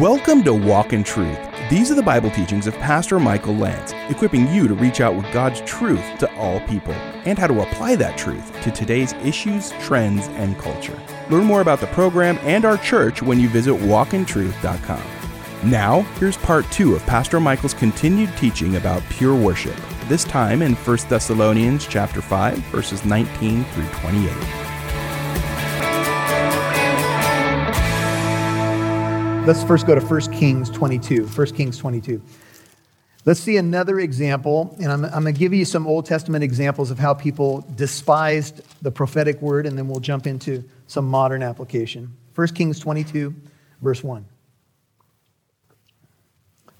Welcome to Walk in Truth. These are the Bible teachings of Pastor Michael Lance, equipping you to reach out with God's truth to all people and how to apply that truth to today's issues, trends, and culture. Learn more about the program and our church when you visit walkintruth.com. Now, here's part two of Pastor Michael's continued teaching about pure worship, this time in 1 Thessalonians chapter 5, verses 19 through 28. Let's first go to 1 Kings 22. 1 Kings 22. Let's see another example, and I'm, I'm going to give you some Old Testament examples of how people despised the prophetic word, and then we'll jump into some modern application. 1 Kings 22, verse 1.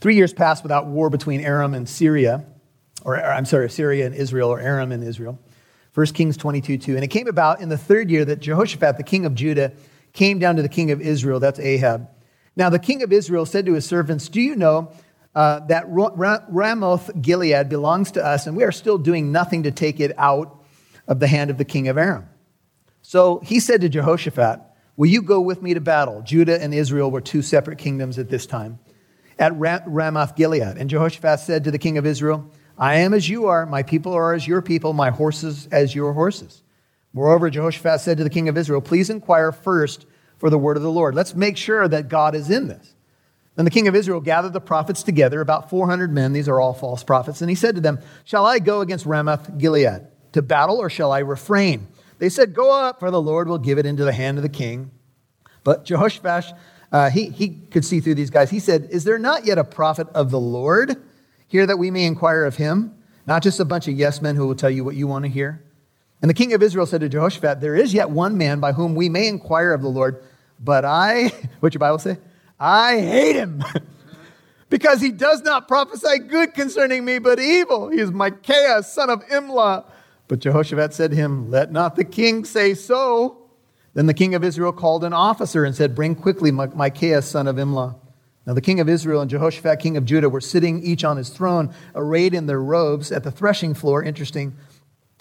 Three years passed without war between Aram and Syria, or I'm sorry, Syria and Israel, or Aram and Israel. 1 Kings 22, 2. And it came about in the third year that Jehoshaphat, the king of Judah, came down to the king of Israel, that's Ahab now the king of Israel said to his servants, Do you know uh, that Ramoth Gilead belongs to us, and we are still doing nothing to take it out of the hand of the king of Aram? So he said to Jehoshaphat, Will you go with me to battle? Judah and Israel were two separate kingdoms at this time at Ramoth Gilead. And Jehoshaphat said to the king of Israel, I am as you are, my people are as your people, my horses as your horses. Moreover, Jehoshaphat said to the king of Israel, Please inquire first for the word of the Lord. Let's make sure that God is in this. Then the king of Israel gathered the prophets together, about 400 men. These are all false prophets. And he said to them, Shall I go against Ramoth Gilead to battle, or shall I refrain? They said, Go up, for the Lord will give it into the hand of the king. But Jehoshaphat, uh, he, he could see through these guys. He said, Is there not yet a prophet of the Lord here that we may inquire of him? Not just a bunch of yes men who will tell you what you want to hear. And the king of Israel said to Jehoshaphat, There is yet one man by whom we may inquire of the Lord but I, what your Bible say? I hate him because he does not prophesy good concerning me, but evil. He is Micaiah, son of Imlah. But Jehoshaphat said to him, Let not the king say so. Then the king of Israel called an officer and said, Bring quickly Micaiah, son of Imlah. Now the king of Israel and Jehoshaphat, king of Judah, were sitting each on his throne, arrayed in their robes at the threshing floor. Interesting.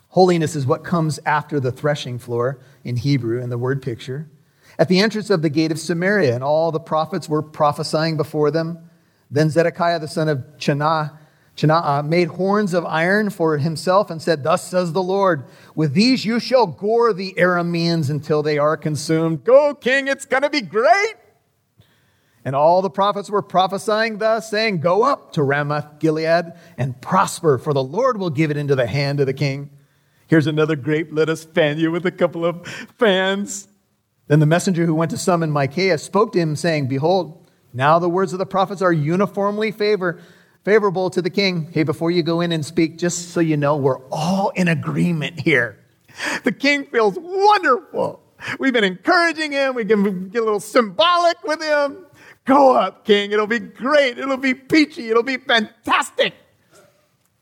Holiness is what comes after the threshing floor in Hebrew in the word picture at the entrance of the gate of Samaria, and all the prophets were prophesying before them. Then Zedekiah the son of Chenaanah, Chenaanah uh, made horns of iron for himself and said, Thus says the Lord, with these you shall gore the Arameans until they are consumed. Go, king, it's going to be great. And all the prophets were prophesying thus, saying, Go up to Ramoth Gilead and prosper, for the Lord will give it into the hand of the king. Here's another grape. Let us fan you with a couple of fans. Then the messenger who went to summon Micaiah spoke to him, saying, Behold, now the words of the prophets are uniformly favor, favorable to the king. Hey, before you go in and speak, just so you know, we're all in agreement here. The king feels wonderful. We've been encouraging him. We can get a little symbolic with him. Go up, king. It'll be great. It'll be peachy. It'll be fantastic.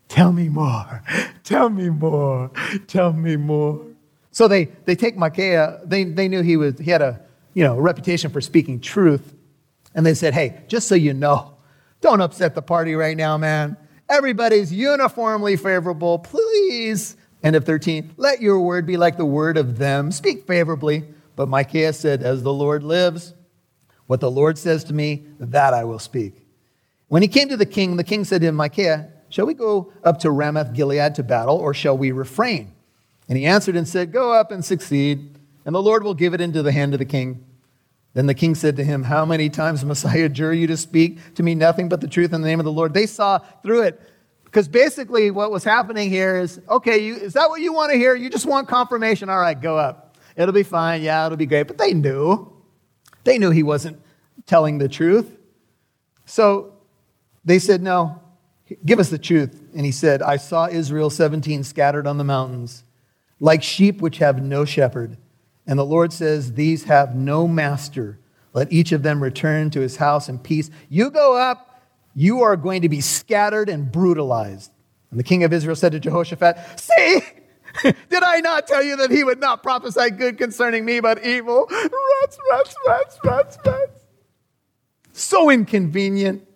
Tell me more. Tell me more. Tell me more. So they, they take Micaiah, they, they knew he, was, he had a, you know, reputation for speaking truth. And they said, hey, just so you know, don't upset the party right now, man. Everybody's uniformly favorable. Please. End of 13. Let your word be like the word of them. Speak favorably. But Micaiah said, As the Lord lives, what the Lord says to me, that I will speak. When he came to the king, the king said to him, Micaiah, shall we go up to Ramoth Gilead to battle, or shall we refrain? And he answered and said, Go up and succeed, and the Lord will give it into the hand of the king. Then the king said to him, How many times I adjure you to speak to me nothing but the truth in the name of the Lord? They saw through it. Because basically, what was happening here is okay, you, is that what you want to hear? You just want confirmation. All right, go up. It'll be fine. Yeah, it'll be great. But they knew. They knew he wasn't telling the truth. So they said, No, give us the truth. And he said, I saw Israel 17 scattered on the mountains like sheep which have no shepherd. And the Lord says, These have no master. Let each of them return to his house in peace. You go up, you are going to be scattered and brutalized. And the king of Israel said to Jehoshaphat, See, did I not tell you that he would not prophesy good concerning me, but evil? Rats, rats, rats, rats, rats. So inconvenient.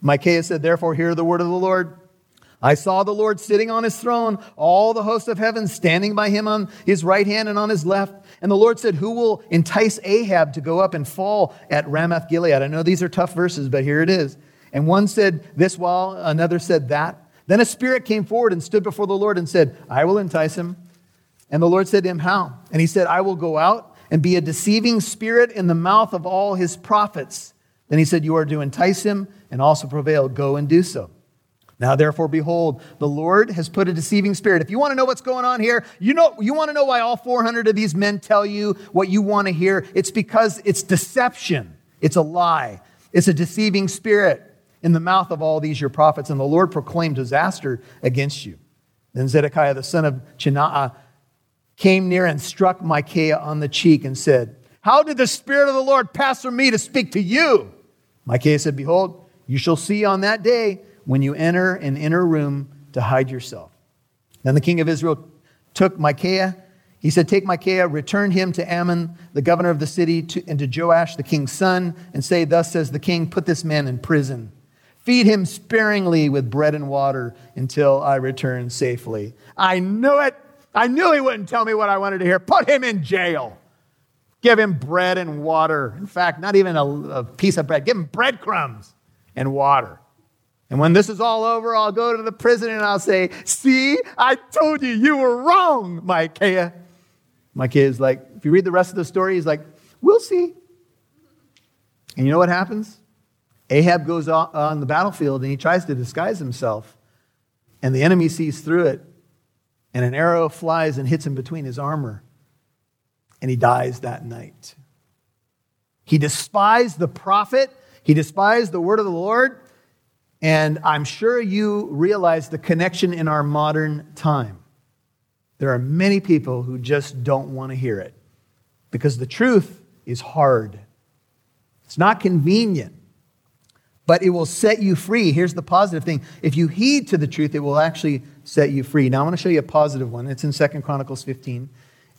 Micaiah said, Therefore, hear the word of the Lord. I saw the Lord sitting on his throne, all the hosts of heaven standing by him on his right hand and on his left. And the Lord said, Who will entice Ahab to go up and fall at Ramoth Gilead? I know these are tough verses, but here it is. And one said this while another said that. Then a spirit came forward and stood before the Lord and said, I will entice him. And the Lord said to him, How? And he said, I will go out and be a deceiving spirit in the mouth of all his prophets. Then he said, You are to entice him and also prevail. Go and do so. Now, therefore, behold, the Lord has put a deceiving spirit. If you want to know what's going on here, you know, you want to know why all 400 of these men tell you what you want to hear. It's because it's deception. It's a lie. It's a deceiving spirit in the mouth of all these your prophets. And the Lord proclaimed disaster against you. Then Zedekiah, the son of Chenaanah, came near and struck Micaiah on the cheek and said, How did the Spirit of the Lord pass from me to speak to you? Micaiah said, Behold, you shall see on that day when you enter an inner room to hide yourself. Then the king of Israel took Micaiah. He said, Take Micaiah, return him to Amon, the governor of the city, to, and to Joash, the king's son, and say, Thus says the king, put this man in prison. Feed him sparingly with bread and water until I return safely. I knew it. I knew he wouldn't tell me what I wanted to hear. Put him in jail. Give him bread and water. In fact, not even a, a piece of bread. Give him breadcrumbs and water. And when this is all over, I'll go to the prison and I'll say, See, I told you you were wrong, Micaiah. Micaiah is like, if you read the rest of the story, he's like, We'll see. And you know what happens? Ahab goes on the battlefield and he tries to disguise himself. And the enemy sees through it. And an arrow flies and hits him between his armor. And he dies that night. He despised the prophet, he despised the word of the Lord. And I'm sure you realize the connection in our modern time. There are many people who just don't want to hear it because the truth is hard. It's not convenient, but it will set you free. Here's the positive thing if you heed to the truth, it will actually set you free. Now, I want to show you a positive one. It's in Second Chronicles 15.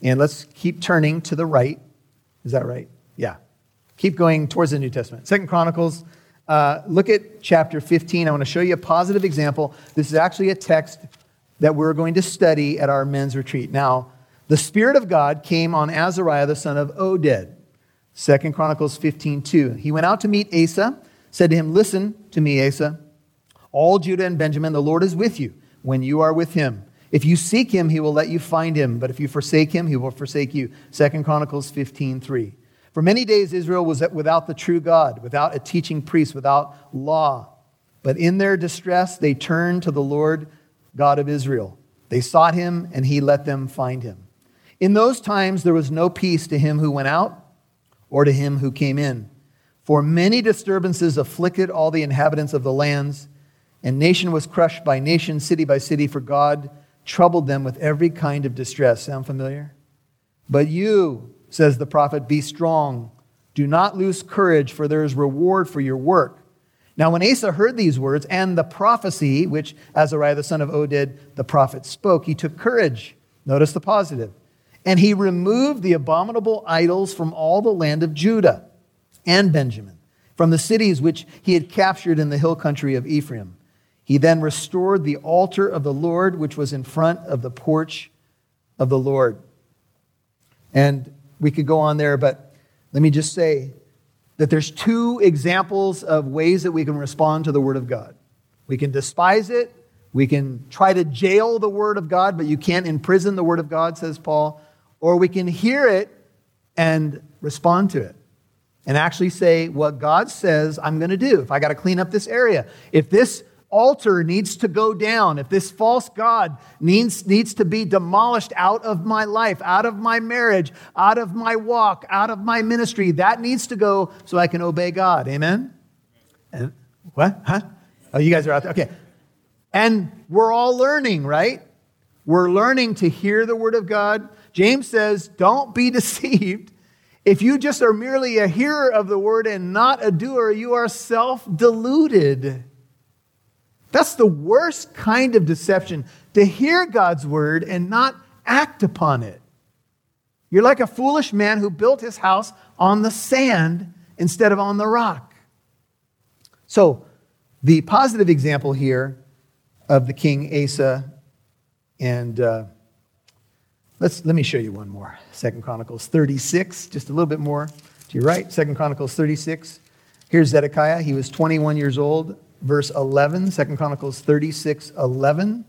And let's keep turning to the right. Is that right? Yeah. Keep going towards the New Testament. Second Chronicles uh, look at chapter 15. I want to show you a positive example. This is actually a text that we're going to study at our men's retreat. Now, the Spirit of God came on Azariah, the son of Oded. Second Chronicles 15, 2. He went out to meet Asa, said to him, Listen to me, Asa. All Judah and Benjamin, the Lord is with you when you are with him. If you seek him, he will let you find him. But if you forsake him, he will forsake you. Second Chronicles 15, 3. For many days, Israel was without the true God, without a teaching priest, without law. But in their distress, they turned to the Lord God of Israel. They sought him, and he let them find him. In those times, there was no peace to him who went out or to him who came in. For many disturbances afflicted all the inhabitants of the lands, and nation was crushed by nation, city by city, for God troubled them with every kind of distress. Sound familiar? But you, says the prophet, Be strong. Do not lose courage, for there is reward for your work. Now, when Asa heard these words and the prophecy, which Azariah the son of Oded, the prophet, spoke, he took courage. Notice the positive. And he removed the abominable idols from all the land of Judah and Benjamin, from the cities which he had captured in the hill country of Ephraim. He then restored the altar of the Lord, which was in front of the porch of the Lord. And we could go on there, but let me just say that there's two examples of ways that we can respond to the Word of God. We can despise it, we can try to jail the Word of God, but you can't imprison the Word of God, says Paul, or we can hear it and respond to it and actually say what God says I'm going to do. If I got to clean up this area, if this altar needs to go down, if this false God needs, needs to be demolished out of my life, out of my marriage, out of my walk, out of my ministry, that needs to go so I can obey God. Amen? And, what? Huh? Oh, you guys are out there. Okay. And we're all learning, right? We're learning to hear the word of God. James says, don't be deceived. If you just are merely a hearer of the word and not a doer, you are self deluded. That's the worst kind of deception to hear God's word and not act upon it. You're like a foolish man who built his house on the sand instead of on the rock. So, the positive example here of the king Asa. And uh, let's, let me show you one more. Second Chronicles 36, just a little bit more to your right. Second Chronicles 36. Here's Zedekiah. He was 21 years old. Verse 11, Second Chronicles 36, 11.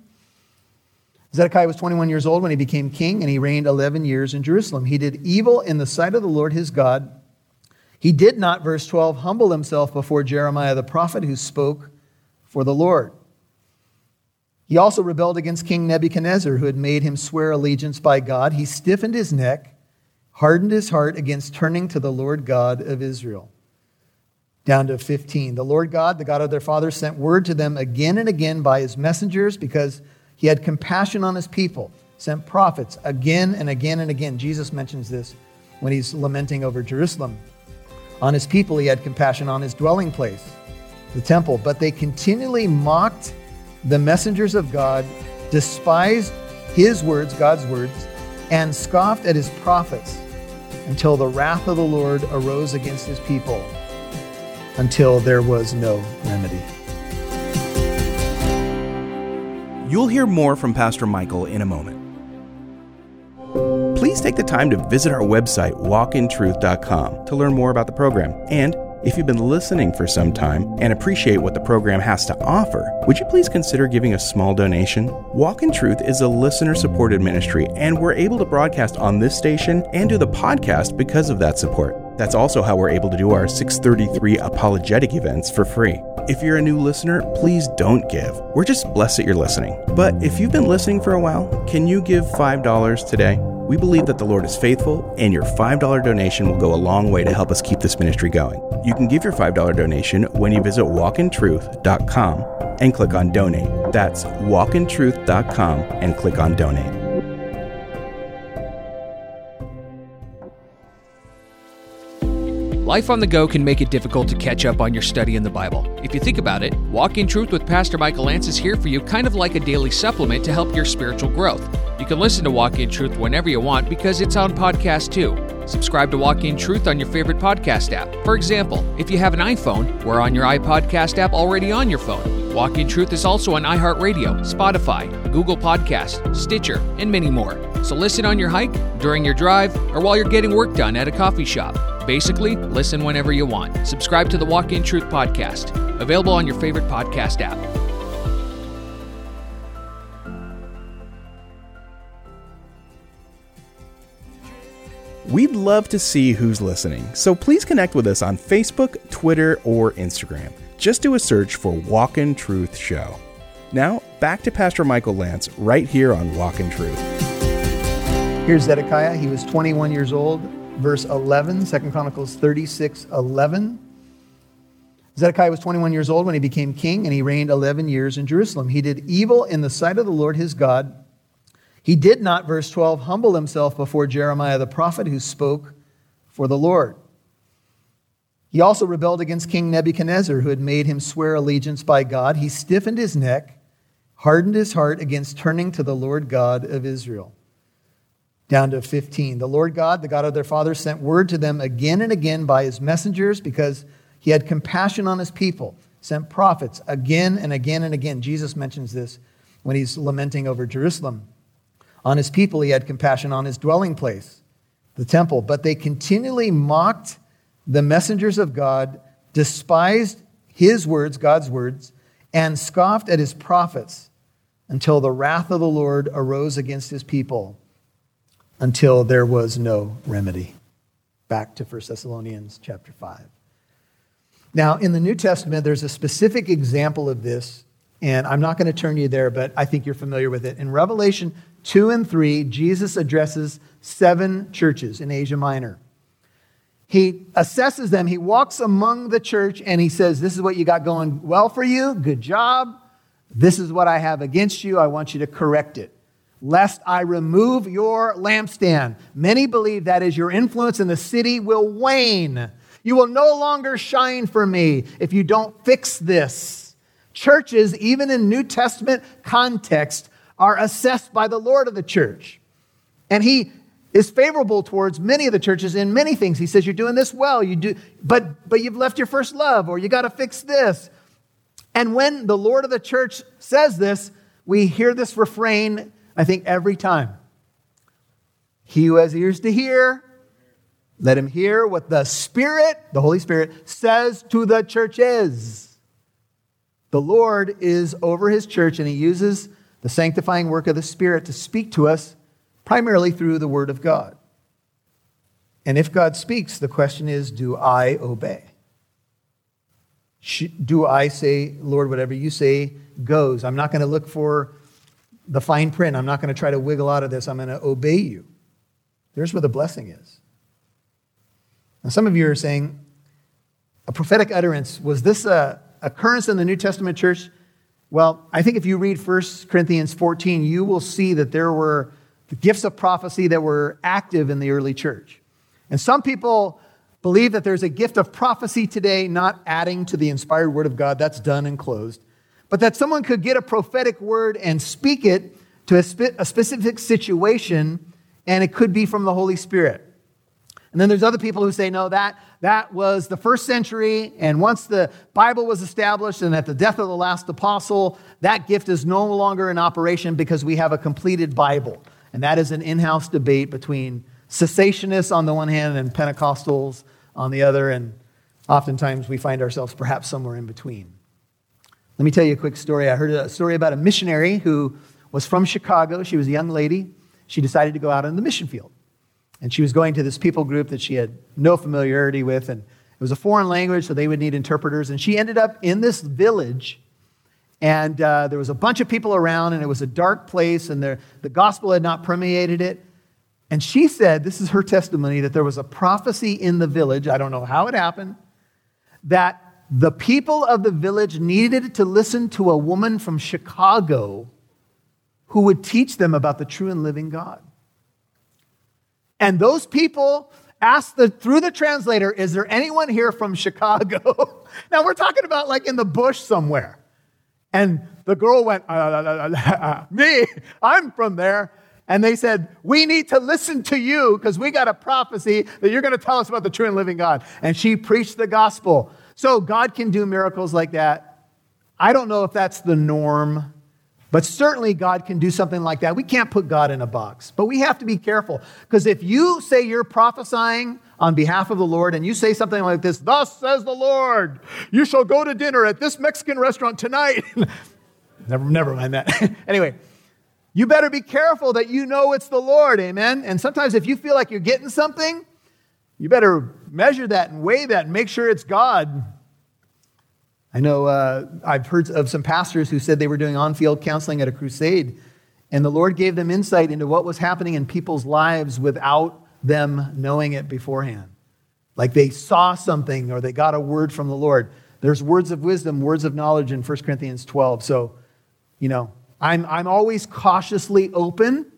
Zedekiah was 21 years old when he became king, and he reigned 11 years in Jerusalem. He did evil in the sight of the Lord his God. He did not, verse 12, humble himself before Jeremiah the prophet who spoke for the Lord. He also rebelled against King Nebuchadnezzar, who had made him swear allegiance by God. He stiffened his neck, hardened his heart against turning to the Lord God of Israel. Down to 15. The Lord God, the God of their fathers, sent word to them again and again by his messengers because he had compassion on his people, sent prophets again and again and again. Jesus mentions this when he's lamenting over Jerusalem. On his people, he had compassion on his dwelling place, the temple. But they continually mocked the messengers of God, despised his words, God's words, and scoffed at his prophets until the wrath of the Lord arose against his people, until there was no remedy. You'll hear more from Pastor Michael in a moment. Please take the time to visit our website, walkintruth.com, to learn more about the program. And if you've been listening for some time and appreciate what the program has to offer, would you please consider giving a small donation? Walk in Truth is a listener supported ministry, and we're able to broadcast on this station and do the podcast because of that support. That's also how we're able to do our 633 apologetic events for free. If you're a new listener, please don't give. We're just blessed that you're listening. But if you've been listening for a while, can you give $5 today? We believe that the Lord is faithful, and your $5 donation will go a long way to help us keep this ministry going. You can give your $5 donation when you visit walkintruth.com and click on donate. That's walkintruth.com and click on donate. Life on the go can make it difficult to catch up on your study in the Bible. If you think about it, Walk in Truth with Pastor Michael Lance is here for you kind of like a daily supplement to help your spiritual growth. You can listen to Walk in Truth whenever you want because it's on podcast too. Subscribe to Walk in Truth on your favorite podcast app. For example, if you have an iPhone, we're on your iPodcast app already on your phone. Walk in Truth is also on iHeartRadio, Spotify, Google Podcast, Stitcher, and many more. So listen on your hike, during your drive, or while you're getting work done at a coffee shop. Basically, listen whenever you want. Subscribe to the Walk in Truth podcast, available on your favorite podcast app. We'd love to see who's listening, so please connect with us on Facebook, Twitter, or Instagram. Just do a search for Walk in Truth Show. Now, back to Pastor Michael Lance right here on Walk in Truth. Here's Zedekiah. He was 21 years old verse 11, 2 Chronicles 36 11. Zedekiah was 21 years old when he became king, and he reigned 11 years in Jerusalem. He did evil in the sight of the Lord his God. He did not, verse 12, humble himself before Jeremiah the prophet who spoke for the Lord. He also rebelled against King Nebuchadnezzar, who had made him swear allegiance by God. He stiffened his neck, hardened his heart against turning to the Lord God of Israel down to 15. The Lord God, the God of their fathers, sent word to them again and again by his messengers because he had compassion on his people, sent prophets again and again and again. Jesus mentions this when he's lamenting over Jerusalem. On his people, he had compassion on his dwelling place, the temple. But they continually mocked the messengers of God, despised his words, God's words, and scoffed at his prophets until the wrath of the Lord arose against his people until there was no remedy. Back to 1 Thessalonians chapter 5. Now, in the New Testament, there's a specific example of this, and I'm not going to turn you there, but I think you're familiar with it. In Revelation 2 and 3, Jesus addresses seven churches in Asia Minor. He assesses them, he walks among the church, and he says, This is what you got going well for you. Good job. This is what I have against you. I want you to correct it lest I remove your lampstand. Many believe that is your influence in the city will wane. You will no longer shine for me if you don't fix this. Churches, even in New Testament context, are assessed by the Lord of the church. And he is favorable towards many of the churches in many things. He says, You're doing this well, you do, but, but you've left your first love, or you got to fix this. And when the Lord of the church says this, we hear this refrain, I think, every time. He who has ears to hear, let him hear what the Spirit, the Holy Spirit, says to the churches. The Lord is over his church, and he uses the sanctifying work of the Spirit to speak to us primarily through the Word of God. And if God speaks, the question is do I obey? Do I say, Lord, whatever you say goes? I'm not going to look for the fine print. I'm not going to try to wiggle out of this. I'm going to obey you. There's where the blessing is. Now, some of you are saying, a prophetic utterance, was this a occurrence in the New Testament church? Well, I think if you read 1 Corinthians 14, you will see that there were gifts of prophecy that were active in the early church. And some people believe that there's a gift of prophecy today, not adding to the inspired word of God, that's done and closed, but that someone could get a prophetic word and speak it to a, spe- a specific situation, and it could be from the Holy Spirit. And then there's other people who say, no, that, that was the first century. And once the Bible was established and at the death of the last apostle, that gift is no longer in operation because we have a completed Bible. And that is an in house debate between cessationists on the one hand and Pentecostals on the other. And oftentimes we find ourselves perhaps somewhere in between. Let me tell you a quick story. I heard a story about a missionary who was from Chicago. She was a young lady. She decided to go out in the mission field. And she was going to this people group that she had no familiarity with. And it was a foreign language, so they would need interpreters. And she ended up in this village. And uh, there was a bunch of people around, and it was a dark place, and there, the gospel had not permeated it. And she said, this is her testimony, that there was a prophecy in the village. I don't know how it happened, that the people of the village needed to listen to a woman from Chicago who would teach them about the true and living God. And those people asked the, through the translator, Is there anyone here from Chicago? now we're talking about like in the bush somewhere. And the girl went, uh, uh, uh, Me, I'm from there. And they said, We need to listen to you because we got a prophecy that you're going to tell us about the true and living God. And she preached the gospel. So God can do miracles like that. I don't know if that's the norm but certainly, God can do something like that. We can't put God in a box, but we have to be careful because if you say you're prophesying on behalf of the Lord and you say something like this, Thus says the Lord, you shall go to dinner at this Mexican restaurant tonight. never, never mind that. anyway, you better be careful that you know it's the Lord, amen? And sometimes if you feel like you're getting something, you better measure that and weigh that and make sure it's God. I know uh, I've heard of some pastors who said they were doing on field counseling at a crusade, and the Lord gave them insight into what was happening in people's lives without them knowing it beforehand. Like they saw something or they got a word from the Lord. There's words of wisdom, words of knowledge in 1 Corinthians 12. So, you know, I'm, I'm always cautiously open,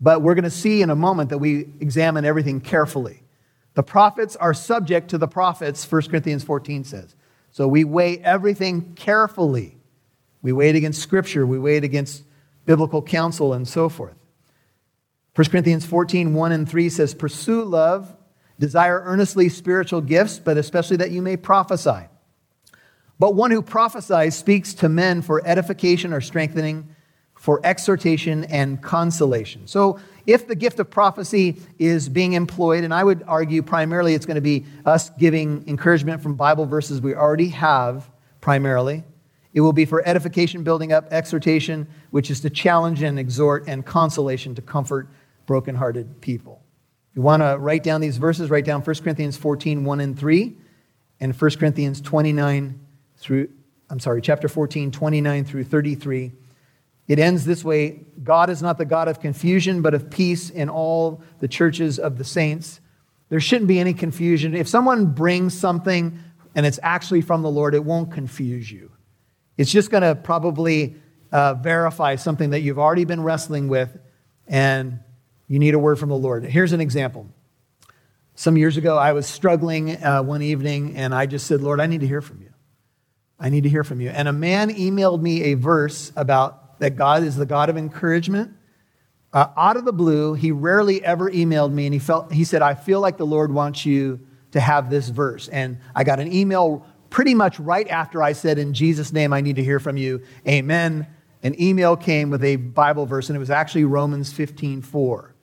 but we're going to see in a moment that we examine everything carefully. The prophets are subject to the prophets, 1 Corinthians 14 says. So we weigh everything carefully. We weigh it against Scripture, we weigh it against biblical counsel, and so forth. 1 Corinthians 14, 1 and 3 says, Pursue love, desire earnestly spiritual gifts, but especially that you may prophesy. But one who prophesies speaks to men for edification or strengthening, for exhortation and consolation. So if the gift of prophecy is being employed, and I would argue primarily it's going to be us giving encouragement from Bible verses we already have primarily. It will be for edification, building up, exhortation, which is to challenge and exhort, and consolation to comfort brokenhearted people. If you want to write down these verses, write down 1 Corinthians 14, 1 and 3, and 1 Corinthians 29 through, I'm sorry, chapter 14, 29 through 33. It ends this way God is not the God of confusion, but of peace in all the churches of the saints. There shouldn't be any confusion. If someone brings something and it's actually from the Lord, it won't confuse you. It's just going to probably uh, verify something that you've already been wrestling with and you need a word from the Lord. Here's an example. Some years ago, I was struggling uh, one evening and I just said, Lord, I need to hear from you. I need to hear from you. And a man emailed me a verse about that God is the God of encouragement. Uh, out of the blue, he rarely ever emailed me, and he felt he said, "I feel like the Lord wants you to have this verse." And I got an email pretty much right after I said, In Jesus' name, I need to hear from you, amen, an email came with a Bible verse, and it was actually Romans 15 4,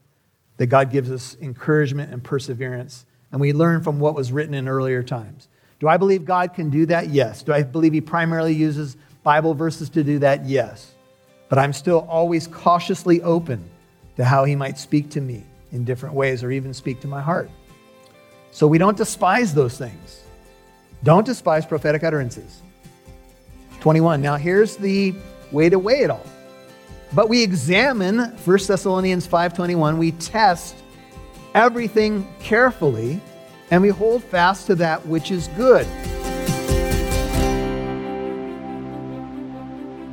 that God gives us encouragement and perseverance. And we learn from what was written in earlier times. Do I believe God can do that? Yes. Do I believe He primarily uses Bible verses to do that? Yes. But I'm still always cautiously open to how He might speak to me in different ways or even speak to my heart. So we don't despise those things. Don't despise prophetic utterances. 21. Now here's the way to weigh it all. But we examine 1 Thessalonians 5:21, we test everything carefully and we hold fast to that which is good.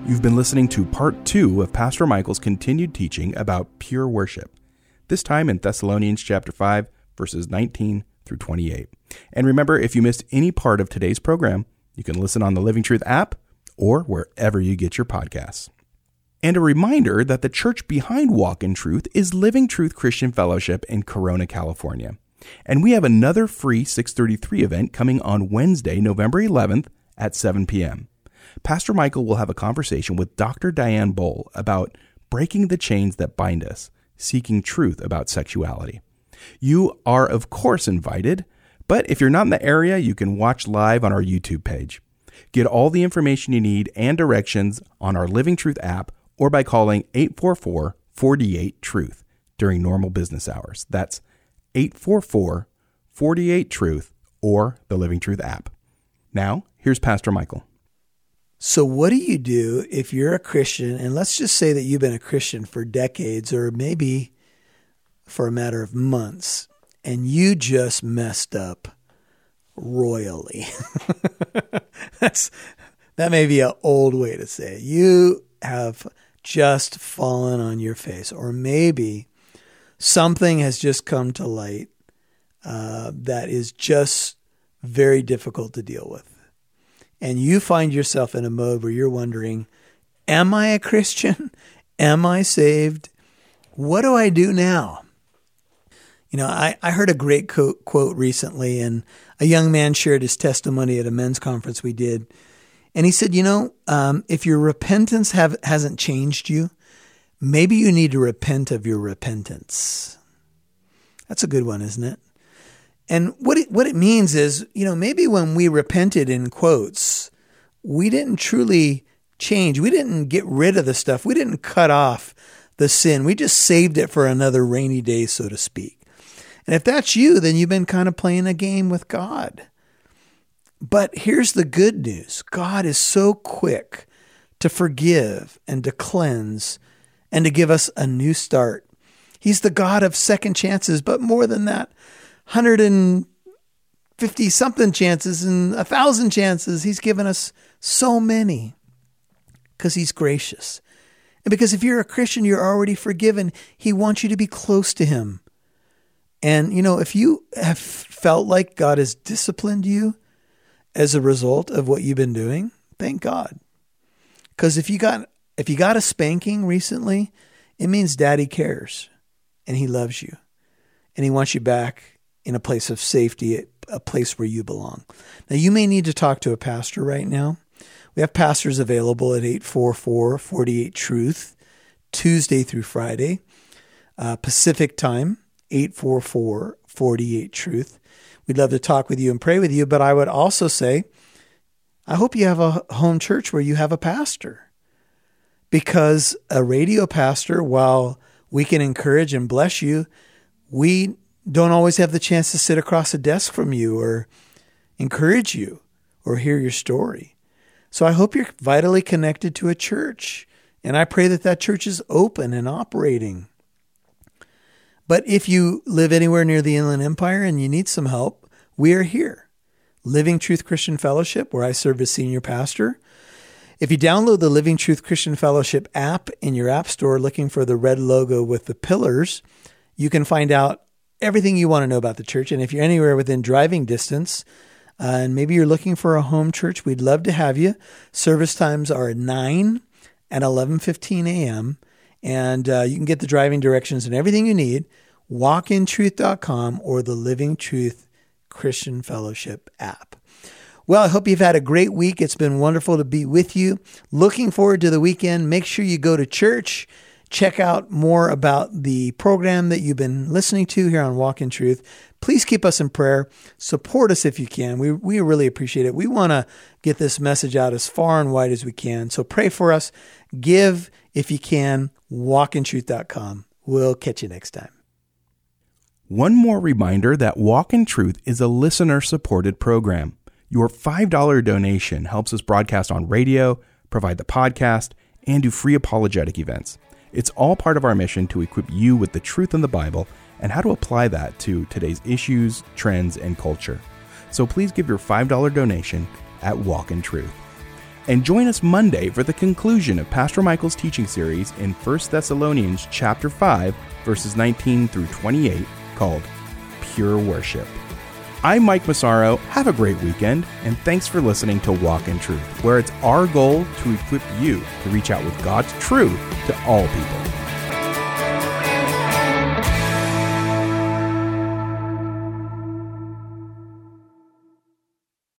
You've been listening to part 2 of Pastor Michael's continued teaching about pure worship. This time in Thessalonians chapter 5 verses 19 through 28. And remember, if you missed any part of today's program, you can listen on the Living Truth app or wherever you get your podcasts. And a reminder that the church behind Walk in Truth is Living Truth Christian Fellowship in Corona, California. And we have another free 633 event coming on Wednesday, November 11th at 7 p.m. Pastor Michael will have a conversation with Dr. Diane Bowl about breaking the chains that bind us, seeking truth about sexuality. You are, of course, invited, but if you're not in the area, you can watch live on our YouTube page. Get all the information you need and directions on our Living Truth app or by calling 844 48 Truth during normal business hours. That's 844 48 Truth or the Living Truth app. Now, here's Pastor Michael. So, what do you do if you're a Christian, and let's just say that you've been a Christian for decades or maybe for a matter of months, and you just messed up royally? That's that may be an old way to say it. You have just fallen on your face, or maybe something has just come to light uh, that is just very difficult to deal with. And you find yourself in a mode where you're wondering, Am I a Christian? Am I saved? What do I do now? You know, I, I heard a great quote, quote recently, and a young man shared his testimony at a men's conference we did. And he said, You know, um, if your repentance have, hasn't changed you, maybe you need to repent of your repentance. That's a good one, isn't it? And what it, what it means is, you know, maybe when we repented in quotes, we didn't truly change. We didn't get rid of the stuff. We didn't cut off the sin. We just saved it for another rainy day, so to speak. And if that's you, then you've been kind of playing a game with God. But here's the good news God is so quick to forgive and to cleanse and to give us a new start. He's the God of second chances, but more than that, 150 something chances and a thousand chances. He's given us so many because He's gracious. And because if you're a Christian, you're already forgiven. He wants you to be close to Him. And, you know, if you have felt like God has disciplined you as a result of what you've been doing, thank God. Because if you got if you got a spanking recently, it means daddy cares and he loves you. And he wants you back in a place of safety, a place where you belong. Now you may need to talk to a pastor right now. We have pastors available at 844 48 Truth, Tuesday through Friday, uh, Pacific time. 844 48 Truth. We'd love to talk with you and pray with you, but I would also say, I hope you have a home church where you have a pastor. Because a radio pastor, while we can encourage and bless you, we don't always have the chance to sit across a desk from you or encourage you or hear your story. So I hope you're vitally connected to a church. And I pray that that church is open and operating. But if you live anywhere near the Inland Empire and you need some help, we are here. Living Truth Christian Fellowship, where I serve as senior pastor. If you download the Living Truth Christian Fellowship app in your app store looking for the red logo with the pillars, you can find out everything you want to know about the church. And if you're anywhere within driving distance, uh, and maybe you're looking for a home church, we'd love to have you. Service times are 9 and 11:15 a.m. And uh, you can get the driving directions and everything you need, walkintruth.com or the Living Truth Christian Fellowship app. Well, I hope you've had a great week. It's been wonderful to be with you. Looking forward to the weekend. Make sure you go to church. Check out more about the program that you've been listening to here on Walk in Truth. Please keep us in prayer. Support us if you can. We, we really appreciate it. We want to get this message out as far and wide as we can. So pray for us. Give if you can. Walkintruth.com. We'll catch you next time. One more reminder that Walk in Truth is a listener supported program. Your $5 donation helps us broadcast on radio, provide the podcast, and do free apologetic events. It's all part of our mission to equip you with the truth in the Bible and how to apply that to today's issues, trends, and culture. So please give your $5 donation at Walk in Truth. And join us Monday for the conclusion of Pastor Michael's teaching series in 1 Thessalonians chapter 5 verses 19 through 28 called Pure Worship. I'm Mike Massaro. Have a great weekend, and thanks for listening to Walk in Truth, where it's our goal to equip you to reach out with God's truth to all people.